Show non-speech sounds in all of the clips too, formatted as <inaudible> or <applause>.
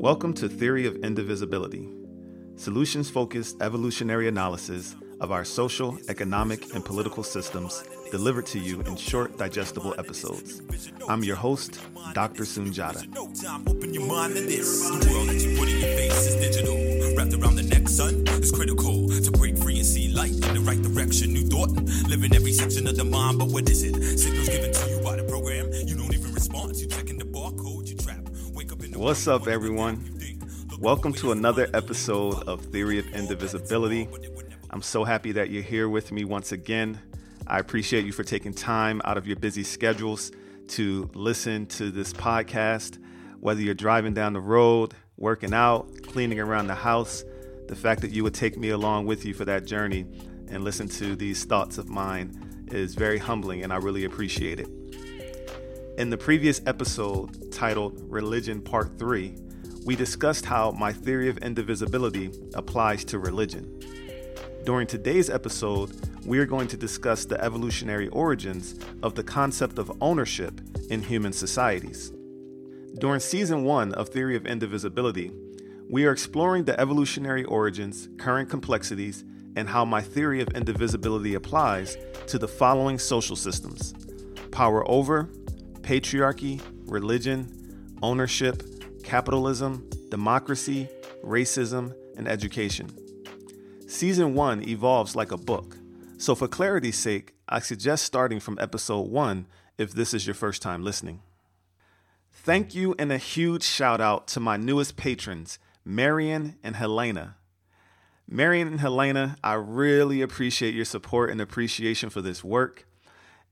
Welcome to Theory of Indivisibility, solutions focused evolutionary analysis of our social, economic, and political systems delivered to you in short, digestible episodes. I'm your host, Dr. Sunjata. Wrapped around the neck, son, is critical to break free and see light in the right direction. New thought, live in every section of the mind, but what is it? Signals given to you What's up, everyone? Welcome to another episode of Theory of Indivisibility. I'm so happy that you're here with me once again. I appreciate you for taking time out of your busy schedules to listen to this podcast. Whether you're driving down the road, working out, cleaning around the house, the fact that you would take me along with you for that journey and listen to these thoughts of mine is very humbling and I really appreciate it. In the previous episode titled Religion Part 3, we discussed how my theory of indivisibility applies to religion. During today's episode, we are going to discuss the evolutionary origins of the concept of ownership in human societies. During season one of Theory of Indivisibility, we are exploring the evolutionary origins, current complexities, and how my theory of indivisibility applies to the following social systems power over, patriarchy, religion, ownership, capitalism, democracy, racism, and education. Season 1 evolves like a book, so for clarity's sake, I suggest starting from episode 1 if this is your first time listening. Thank you and a huge shout out to my newest patrons, Marion and Helena. Marion and Helena, I really appreciate your support and appreciation for this work.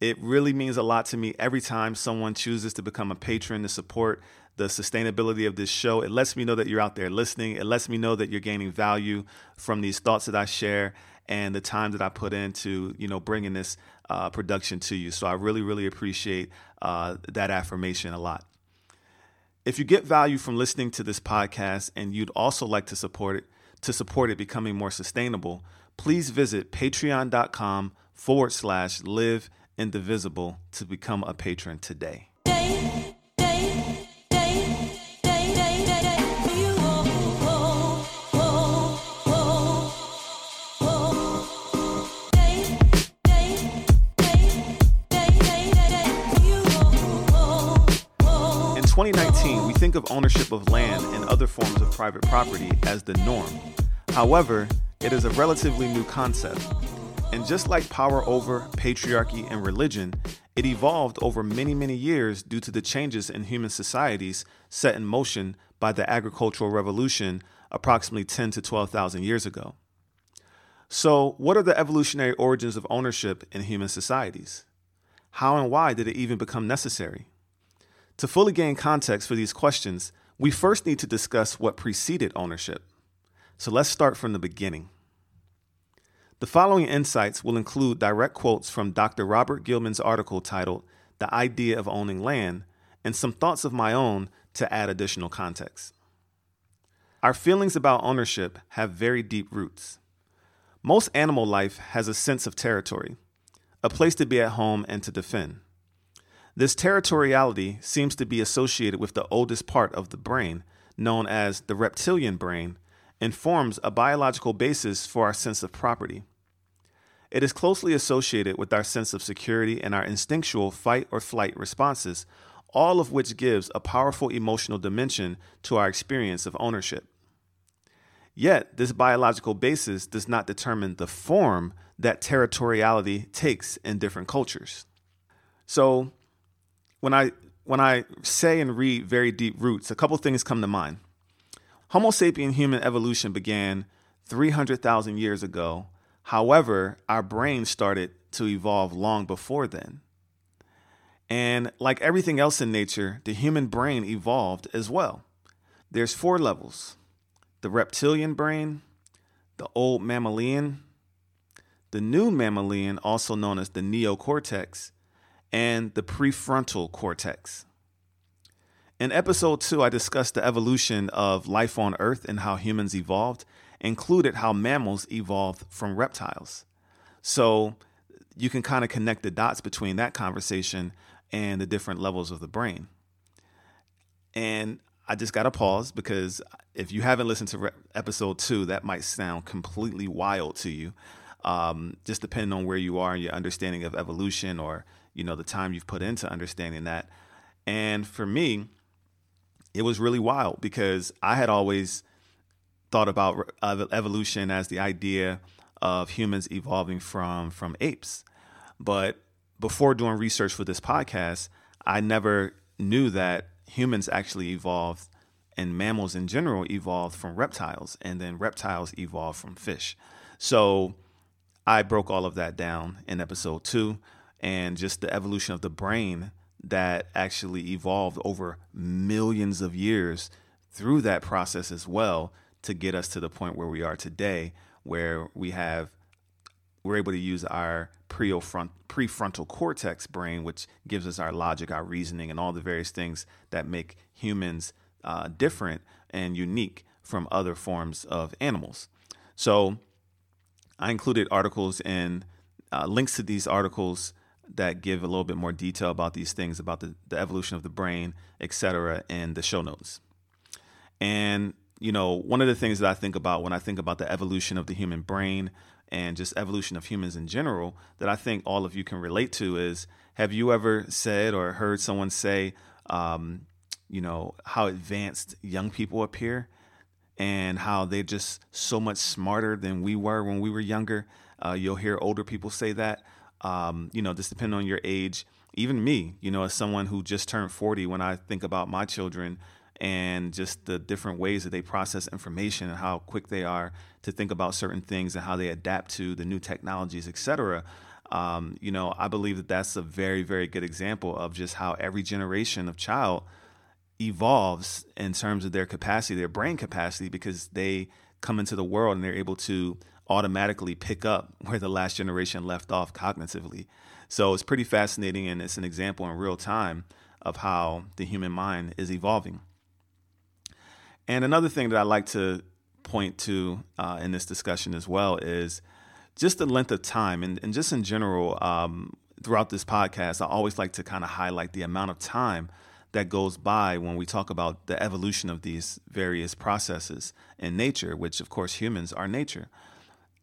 It really means a lot to me every time someone chooses to become a patron to support the sustainability of this show. It lets me know that you're out there listening. It lets me know that you're gaining value from these thoughts that I share and the time that I put into, you know, bringing this uh, production to you. So I really, really appreciate uh, that affirmation a lot. If you get value from listening to this podcast and you'd also like to support it, to support it becoming more sustainable, please visit patreon.com forward slash live indivisible to become a patron today. In 2019, we think of ownership of land and other forms of private property as the norm. However, it is a relatively new concept and just like power over patriarchy and religion, it evolved over many, many years due to the changes in human societies set in motion by the agricultural revolution approximately 10 to 12,000 years ago. So, what are the evolutionary origins of ownership in human societies? How and why did it even become necessary? To fully gain context for these questions, we first need to discuss what preceded ownership. So, let's start from the beginning. The following insights will include direct quotes from Dr. Robert Gilman's article titled The Idea of Owning Land and some thoughts of my own to add additional context. Our feelings about ownership have very deep roots. Most animal life has a sense of territory, a place to be at home and to defend. This territoriality seems to be associated with the oldest part of the brain, known as the reptilian brain, and forms a biological basis for our sense of property. It is closely associated with our sense of security and our instinctual fight or flight responses, all of which gives a powerful emotional dimension to our experience of ownership. Yet, this biological basis does not determine the form that territoriality takes in different cultures. So, when I when I say and read very deep roots, a couple things come to mind. Homo sapien human evolution began 300,000 years ago. However, our brains started to evolve long before then. And like everything else in nature, the human brain evolved as well. There's four levels the reptilian brain, the old mammalian, the new mammalian, also known as the neocortex, and the prefrontal cortex. In episode two, I discussed the evolution of life on Earth and how humans evolved, included how mammals evolved from reptiles. So you can kind of connect the dots between that conversation and the different levels of the brain. And I just got to pause because if you haven't listened to re- episode two, that might sound completely wild to you. Um, just depending on where you are and your understanding of evolution or, you know, the time you've put into understanding that. And for me, it was really wild because I had always thought about evolution as the idea of humans evolving from from apes. But before doing research for this podcast, I never knew that humans actually evolved and mammals in general evolved from reptiles and then reptiles evolved from fish. So I broke all of that down in episode 2 and just the evolution of the brain that actually evolved over millions of years through that process as well to get us to the point where we are today where we have we're able to use our prefrontal cortex brain, which gives us our logic, our reasoning, and all the various things that make humans uh, different and unique from other forms of animals. So, I included articles and uh, links to these articles that give a little bit more detail about these things, about the, the evolution of the brain, etc., in the show notes. And you know, one of the things that I think about when I think about the evolution of the human brain and just evolution of humans in general that I think all of you can relate to is have you ever said or heard someone say, um, you know, how advanced young people appear and how they're just so much smarter than we were when we were younger? Uh, you'll hear older people say that. Um, you know, just depending on your age. Even me, you know, as someone who just turned 40, when I think about my children, and just the different ways that they process information and how quick they are to think about certain things and how they adapt to the new technologies, et cetera. Um, you know, I believe that that's a very, very good example of just how every generation of child evolves in terms of their capacity, their brain capacity, because they come into the world and they're able to automatically pick up <laughs> where the last generation left off cognitively. So it's pretty fascinating and it's an example in real time of how the human mind is evolving. And another thing that I like to point to uh, in this discussion as well is just the length of time and, and just in general um, throughout this podcast i always like to kind of highlight the amount of time that goes by when we talk about the evolution of these various processes in nature which of course humans are nature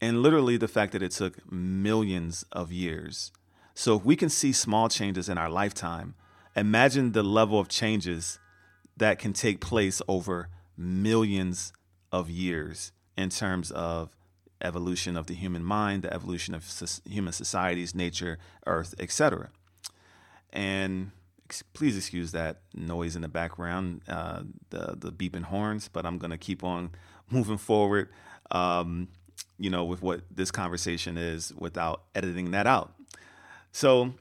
and literally the fact that it took millions of years so if we can see small changes in our lifetime imagine the level of changes that can take place over millions of years in terms of evolution of the human mind, the evolution of human societies, nature, earth, etc. And please excuse that noise in the background, uh, the the beeping horns, but I'm going to keep on <laughs> moving forward. Um, you know, with what this conversation is, without editing that out. So,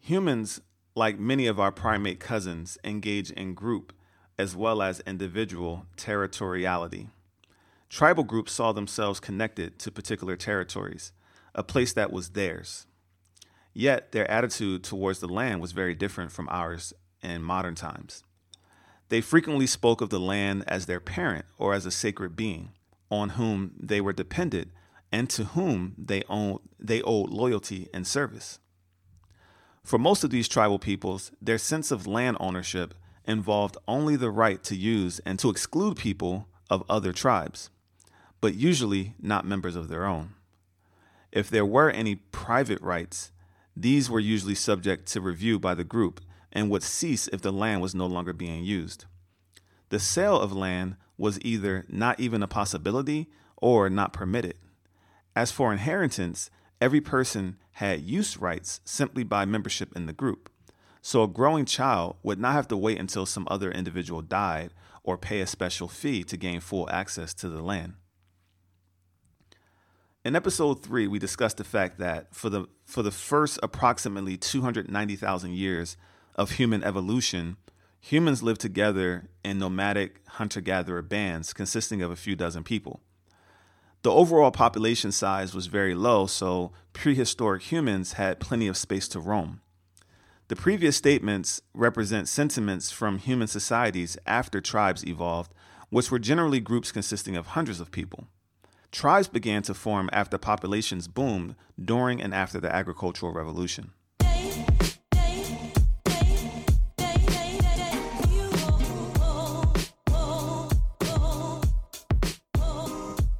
humans, like many of our primate cousins, engage in group as well as individual territoriality. Tribal groups saw themselves connected to particular territories, a place that was theirs. Yet their attitude towards the land was very different from ours in modern times. They frequently spoke of the land as their parent or as a sacred being on whom they were dependent and to whom they, owned, they owed loyalty and service. For most of these tribal peoples, their sense of land ownership involved only the right to use and to exclude people of other tribes, but usually not members of their own. If there were any private rights, these were usually subject to review by the group and would cease if the land was no longer being used. The sale of land was either not even a possibility or not permitted. As for inheritance, every person had use rights simply by membership in the group. So a growing child would not have to wait until some other individual died or pay a special fee to gain full access to the land. In episode 3, we discussed the fact that for the for the first approximately 290,000 years of human evolution, humans lived together in nomadic hunter-gatherer bands consisting of a few dozen people. The overall population size was very low, so prehistoric humans had plenty of space to roam. The previous statements represent sentiments from human societies after tribes evolved, which were generally groups consisting of hundreds of people. Tribes began to form after populations boomed during and after the agricultural revolution.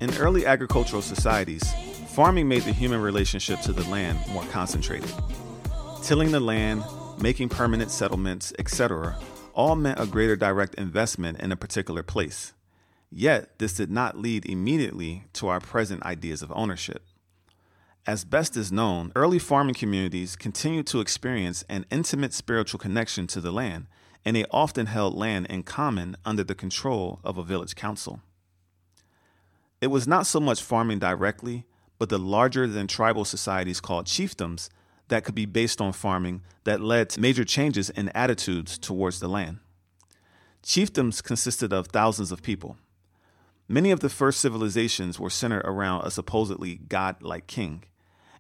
In early agricultural societies, farming made the human relationship to the land more concentrated. Tilling the land, making permanent settlements, etc., all meant a greater direct investment in a particular place. Yet, this did not lead immediately to our present ideas of ownership. As best is known, early farming communities continued to experience an intimate spiritual connection to the land, and they often held land in common under the control of a village council. It was not so much farming directly, but the larger than tribal societies called chiefdoms that could be based on farming that led to major changes in attitudes towards the land. Chiefdoms consisted of thousands of people. Many of the first civilizations were centered around a supposedly god like king,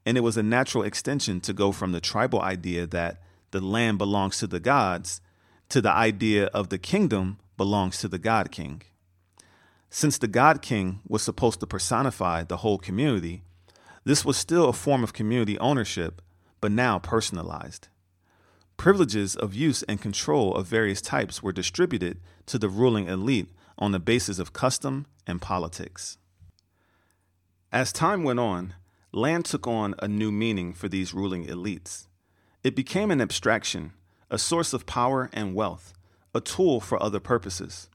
and it was a natural extension to go from the tribal idea that the land belongs to the gods to the idea of the kingdom belongs to the god king. Since the god king was supposed to personify the whole community, this was still a form of community ownership but now personalized. Privileges of use and control of various types were distributed to the ruling elite on the basis of custom and politics. As time went on, land took on a new meaning for these ruling elites. It became an abstraction, a source of power and wealth, a tool for other purposes.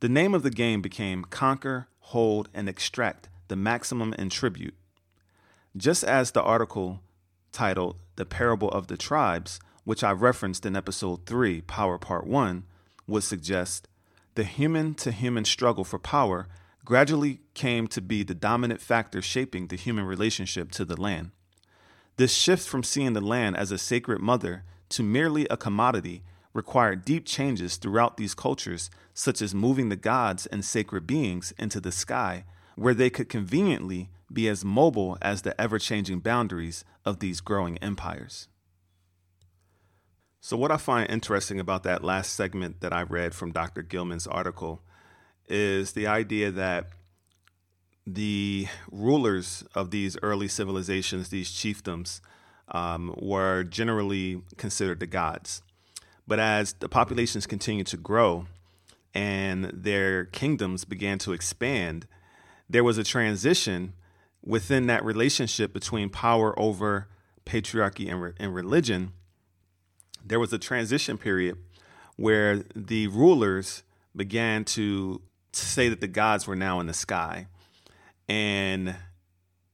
The name of the game became conquer, hold, and extract the maximum in tribute. Just as the article titled The Parable of the Tribes, which I referenced in episode 3, Power Part 1, would suggest the human to human struggle for power gradually came to be the dominant factor shaping the human relationship to the land. This shift from seeing the land as a sacred mother to merely a commodity required deep changes throughout these cultures, such as moving the gods and sacred beings into the sky, where they could conveniently be as mobile as the ever changing boundaries of these growing empires. So, what I find interesting about that last segment that I read from Dr. Gilman's article is the idea that the rulers of these early civilizations, these chiefdoms, um, were generally considered the gods. But as the populations continued to grow and their kingdoms began to expand, there was a transition within that relationship between power over patriarchy and, re- and religion, there was a transition period where the rulers began to, say that the gods were now in the sky and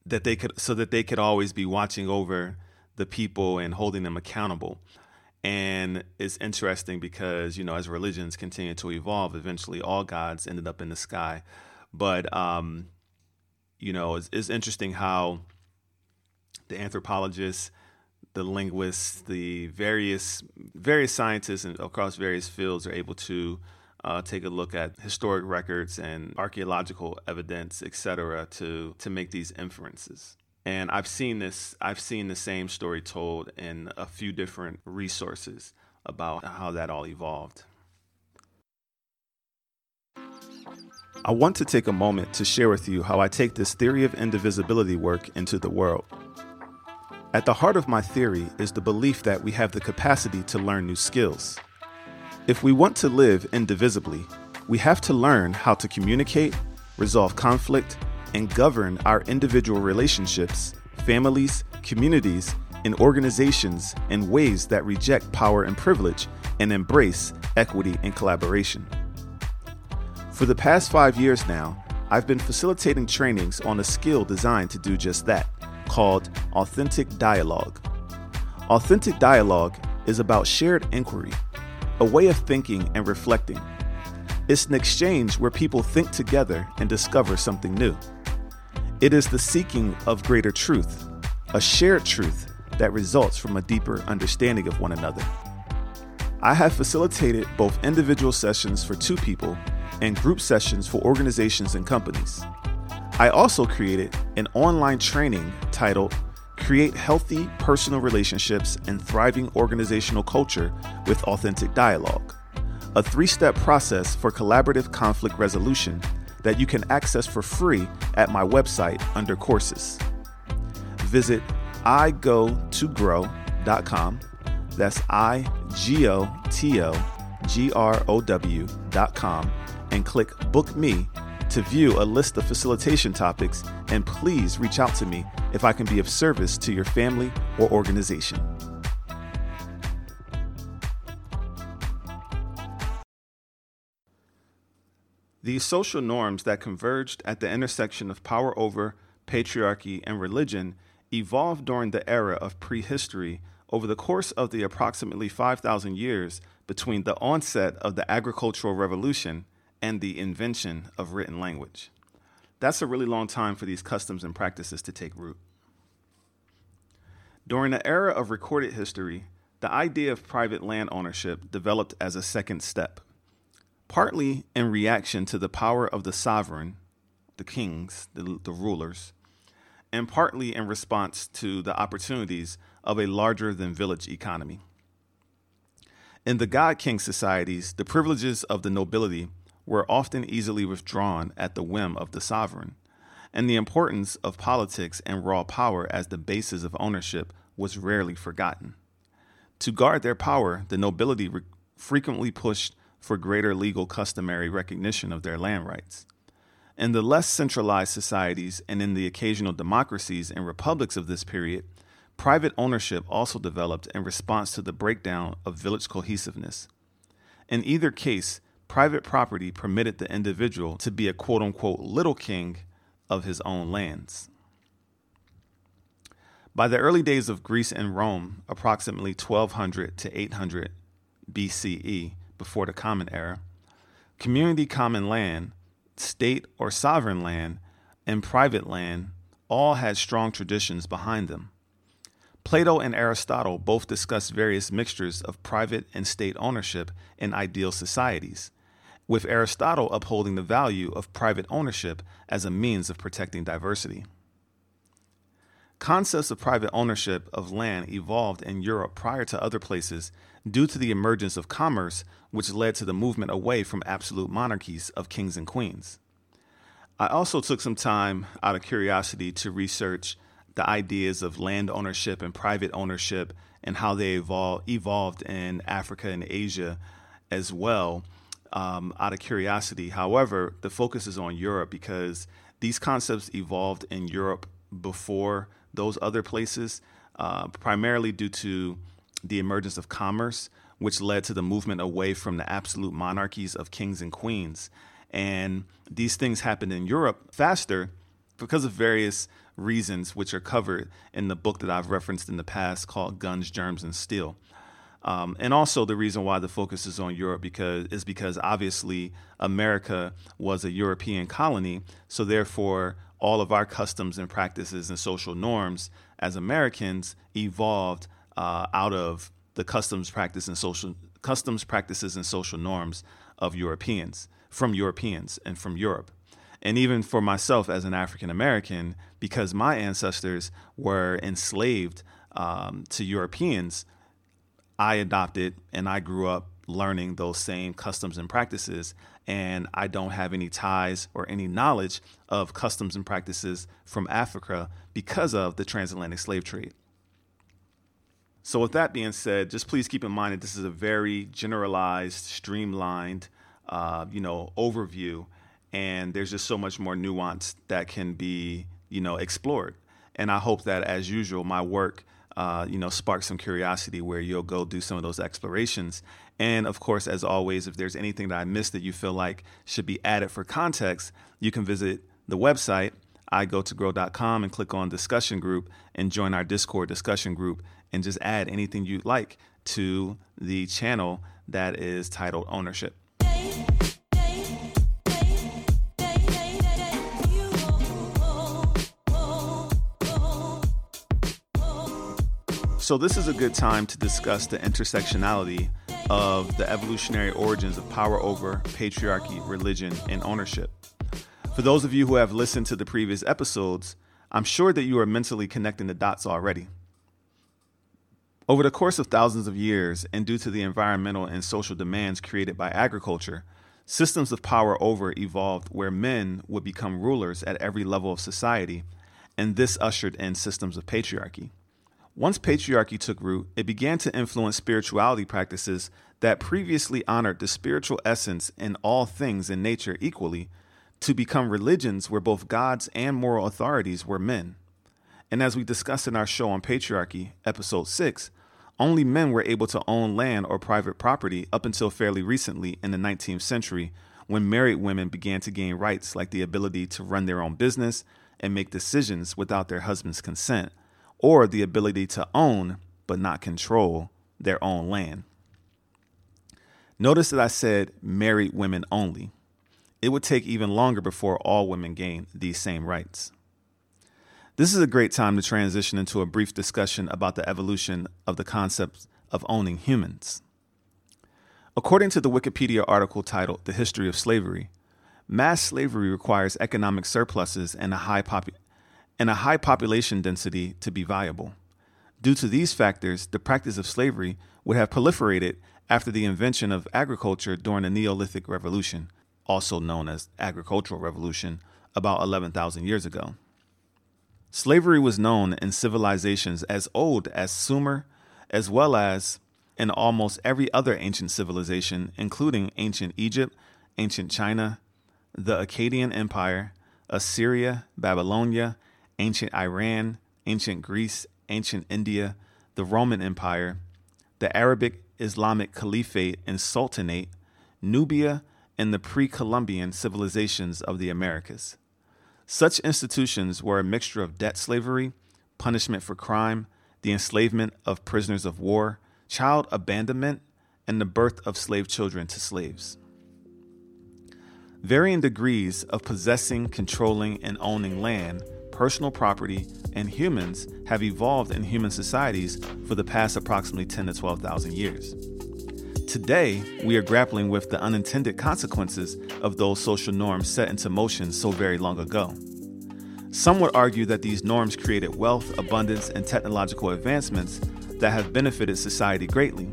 that they could so that they could always be watching over the people and holding them accountable and it's interesting because you know as religions continue to evolve eventually all gods ended up in the sky but um you know, it's, it's interesting how the anthropologists, the linguists, the various various scientists across various fields are able to uh, take a look at historic records and archaeological evidence, et cetera, to to make these inferences. And I've seen this. I've seen the same story told in a few different resources about how that all evolved. I want to take a moment to share with you how I take this theory of indivisibility work into the world. At the heart of my theory is the belief that we have the capacity to learn new skills. If we want to live indivisibly, we have to learn how to communicate, resolve conflict, and govern our individual relationships, families, communities, and organizations in ways that reject power and privilege and embrace equity and collaboration. For the past five years now, I've been facilitating trainings on a skill designed to do just that, called Authentic Dialogue. Authentic Dialogue is about shared inquiry, a way of thinking and reflecting. It's an exchange where people think together and discover something new. It is the seeking of greater truth, a shared truth that results from a deeper understanding of one another. I have facilitated both individual sessions for two people and group sessions for organizations and companies. I also created an online training titled Create Healthy Personal Relationships and Thriving Organizational Culture with Authentic Dialogue, a three step process for collaborative conflict resolution that you can access for free at my website under courses. Visit igotogrow.com. That's I G O T O G R O W.com and click Book Me to view a list of facilitation topics, and please reach out to me if I can be of service to your family or organization. These social norms that converged at the intersection of power over, patriarchy, and religion evolved during the era of prehistory over the course of the approximately 5,000 years between the onset of the agricultural revolution and the invention of written language. That's a really long time for these customs and practices to take root. During the era of recorded history, the idea of private land ownership developed as a second step partly in reaction to the power of the sovereign, the kings, the, the rulers, and partly in response to the opportunities of a larger than village economy. In the God King societies, the privileges of the nobility were often easily withdrawn at the whim of the sovereign, and the importance of politics and raw power as the basis of ownership was rarely forgotten. To guard their power, the nobility re- frequently pushed for greater legal customary recognition of their land rights. In the less centralized societies and in the occasional democracies and republics of this period, private ownership also developed in response to the breakdown of village cohesiveness. In either case, private property permitted the individual to be a quote unquote little king of his own lands. By the early days of Greece and Rome, approximately 1200 to 800 BCE, before the Common Era, community common land, state or sovereign land, and private land all had strong traditions behind them. Plato and Aristotle both discuss various mixtures of private and state ownership in ideal societies, with Aristotle upholding the value of private ownership as a means of protecting diversity. Concepts of private ownership of land evolved in Europe prior to other places due to the emergence of commerce, which led to the movement away from absolute monarchies of kings and queens. I also took some time out of curiosity to research the ideas of land ownership and private ownership and how they evol- evolved in Africa and Asia as well, um, out of curiosity. However, the focus is on Europe because these concepts evolved in Europe before those other places, uh, primarily due to the emergence of commerce, which led to the movement away from the absolute monarchies of kings and queens. And these things happened in Europe faster because of various reasons, which are covered in the book that I've referenced in the past called Guns, Germs, and Steel. Um, and also the reason why the focus is on Europe because is because obviously America was a European colony, so therefore all of our customs and practices and social norms as Americans evolved uh, out of the customs practice and social customs practices and social norms of Europeans from Europeans and from Europe. And even for myself as an African American, because my ancestors were enslaved um, to Europeans, I adopted and I grew up learning those same customs and practices and I don't have any ties or any knowledge of customs and practices from Africa because of the transatlantic slave trade. So, with that being said, just please keep in mind that this is a very generalized, streamlined, uh, you know, overview, and there's just so much more nuance that can be, you know, explored. And I hope that, as usual, my work uh, you know, sparks some curiosity where you'll go do some of those explorations. And of course, as always, if there's anything that I missed that you feel like should be added for context, you can visit the website, igotogrow.com, and click on discussion group and join our Discord discussion group and just add anything you'd like to the channel that is titled Ownership. So, this is a good time to discuss the intersectionality of the evolutionary origins of power over, patriarchy, religion, and ownership. For those of you who have listened to the previous episodes, I'm sure that you are mentally connecting the dots already. Over the course of thousands of years, and due to the environmental and social demands created by agriculture, systems of power over evolved where men would become rulers at every level of society, and this ushered in systems of patriarchy. Once patriarchy took root, it began to influence spirituality practices that previously honored the spiritual essence in all things in nature equally to become religions where both gods and moral authorities were men. And as we discussed in our show on patriarchy, episode 6, only men were able to own land or private property up until fairly recently in the 19th century when married women began to gain rights like the ability to run their own business and make decisions without their husband's consent, or the ability to own, but not control, their own land. Notice that I said married women only. It would take even longer before all women gain these same rights. This is a great time to transition into a brief discussion about the evolution of the concept of owning humans. According to the Wikipedia article titled The History of Slavery, mass slavery requires economic surpluses and a high, popu- and a high population density to be viable. Due to these factors, the practice of slavery would have proliferated after the invention of agriculture during the Neolithic Revolution, also known as Agricultural Revolution, about 11,000 years ago. Slavery was known in civilizations as old as Sumer, as well as in almost every other ancient civilization, including ancient Egypt, ancient China, the Akkadian Empire, Assyria, Babylonia, ancient Iran, ancient Greece, ancient India, the Roman Empire, the Arabic Islamic Caliphate and Sultanate, Nubia, and the pre Columbian civilizations of the Americas. Such institutions were a mixture of debt slavery, punishment for crime, the enslavement of prisoners of war, child abandonment, and the birth of slave children to slaves. Varying degrees of possessing, controlling, and owning land, personal property, and humans have evolved in human societies for the past approximately 10 to 12,000 years. Today, we are grappling with the unintended consequences of those social norms set into motion so very long ago. Some would argue that these norms created wealth, abundance, and technological advancements that have benefited society greatly,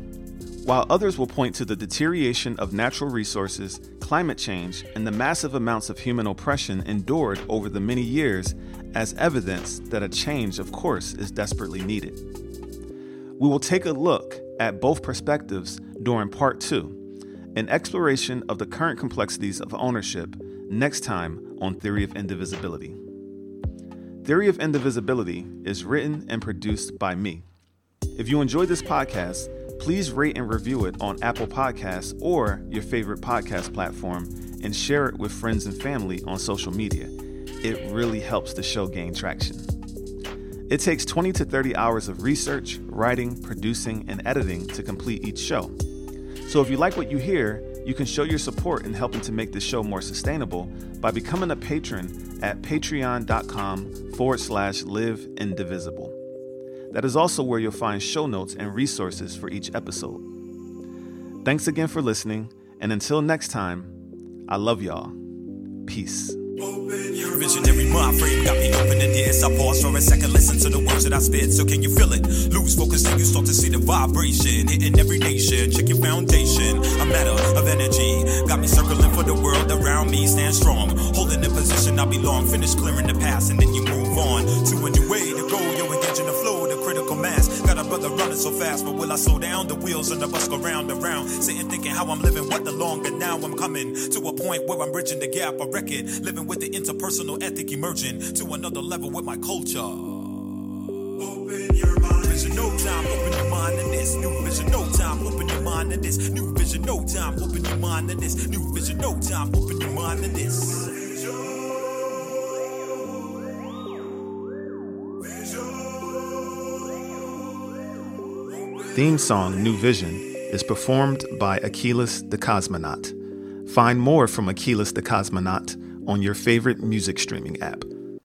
while others will point to the deterioration of natural resources, climate change, and the massive amounts of human oppression endured over the many years as evidence that a change, of course, is desperately needed. We will take a look at both perspectives during part two, an exploration of the current complexities of ownership, next time on Theory of Indivisibility. Theory of Indivisibility is written and produced by me, if you enjoyed this podcast, please rate and review it on Apple Podcasts or your favorite podcast platform and share it with friends and family on social media. It really helps the show gain traction. It takes 20 to 30 hours of research, writing, producing, and editing to complete each show. So if you like what you hear, you can show your support in helping to make this show more sustainable by becoming a patron at patreon.com forward slash live indivisible. That is also where you'll find show notes and resources for each episode. Thanks again for listening, and until next time, I love y'all. Peace. Visionary mind frame got me opening ears. I pause for a second, listen to the words that I spit. So can you feel it? Lose focus, then you start to see the vibration hitting every nation. Check your foundation, a matter of energy. Got me circling for the world around me. Stand strong, holding the position I belong. Finish clearing the past, and then you move on to a new way to go. Yo, engaging the flow brother running so fast, but will I slow down? The wheels and the bus go round and round. Sitting thinking how I'm living, what the long, longer now I'm coming to a point where I'm bridging the gap. I reckon living with the interpersonal ethic emerging to another level with my culture. Open your mind. Vision, no time, open your mind to this. New vision, no time, open your mind to this. New vision, no time, open your mind to this. New vision, no time, open your mind to this. Theme song New Vision is performed by Achilles the Cosmonaut. Find more from Achilles the Cosmonaut on your favorite music streaming app.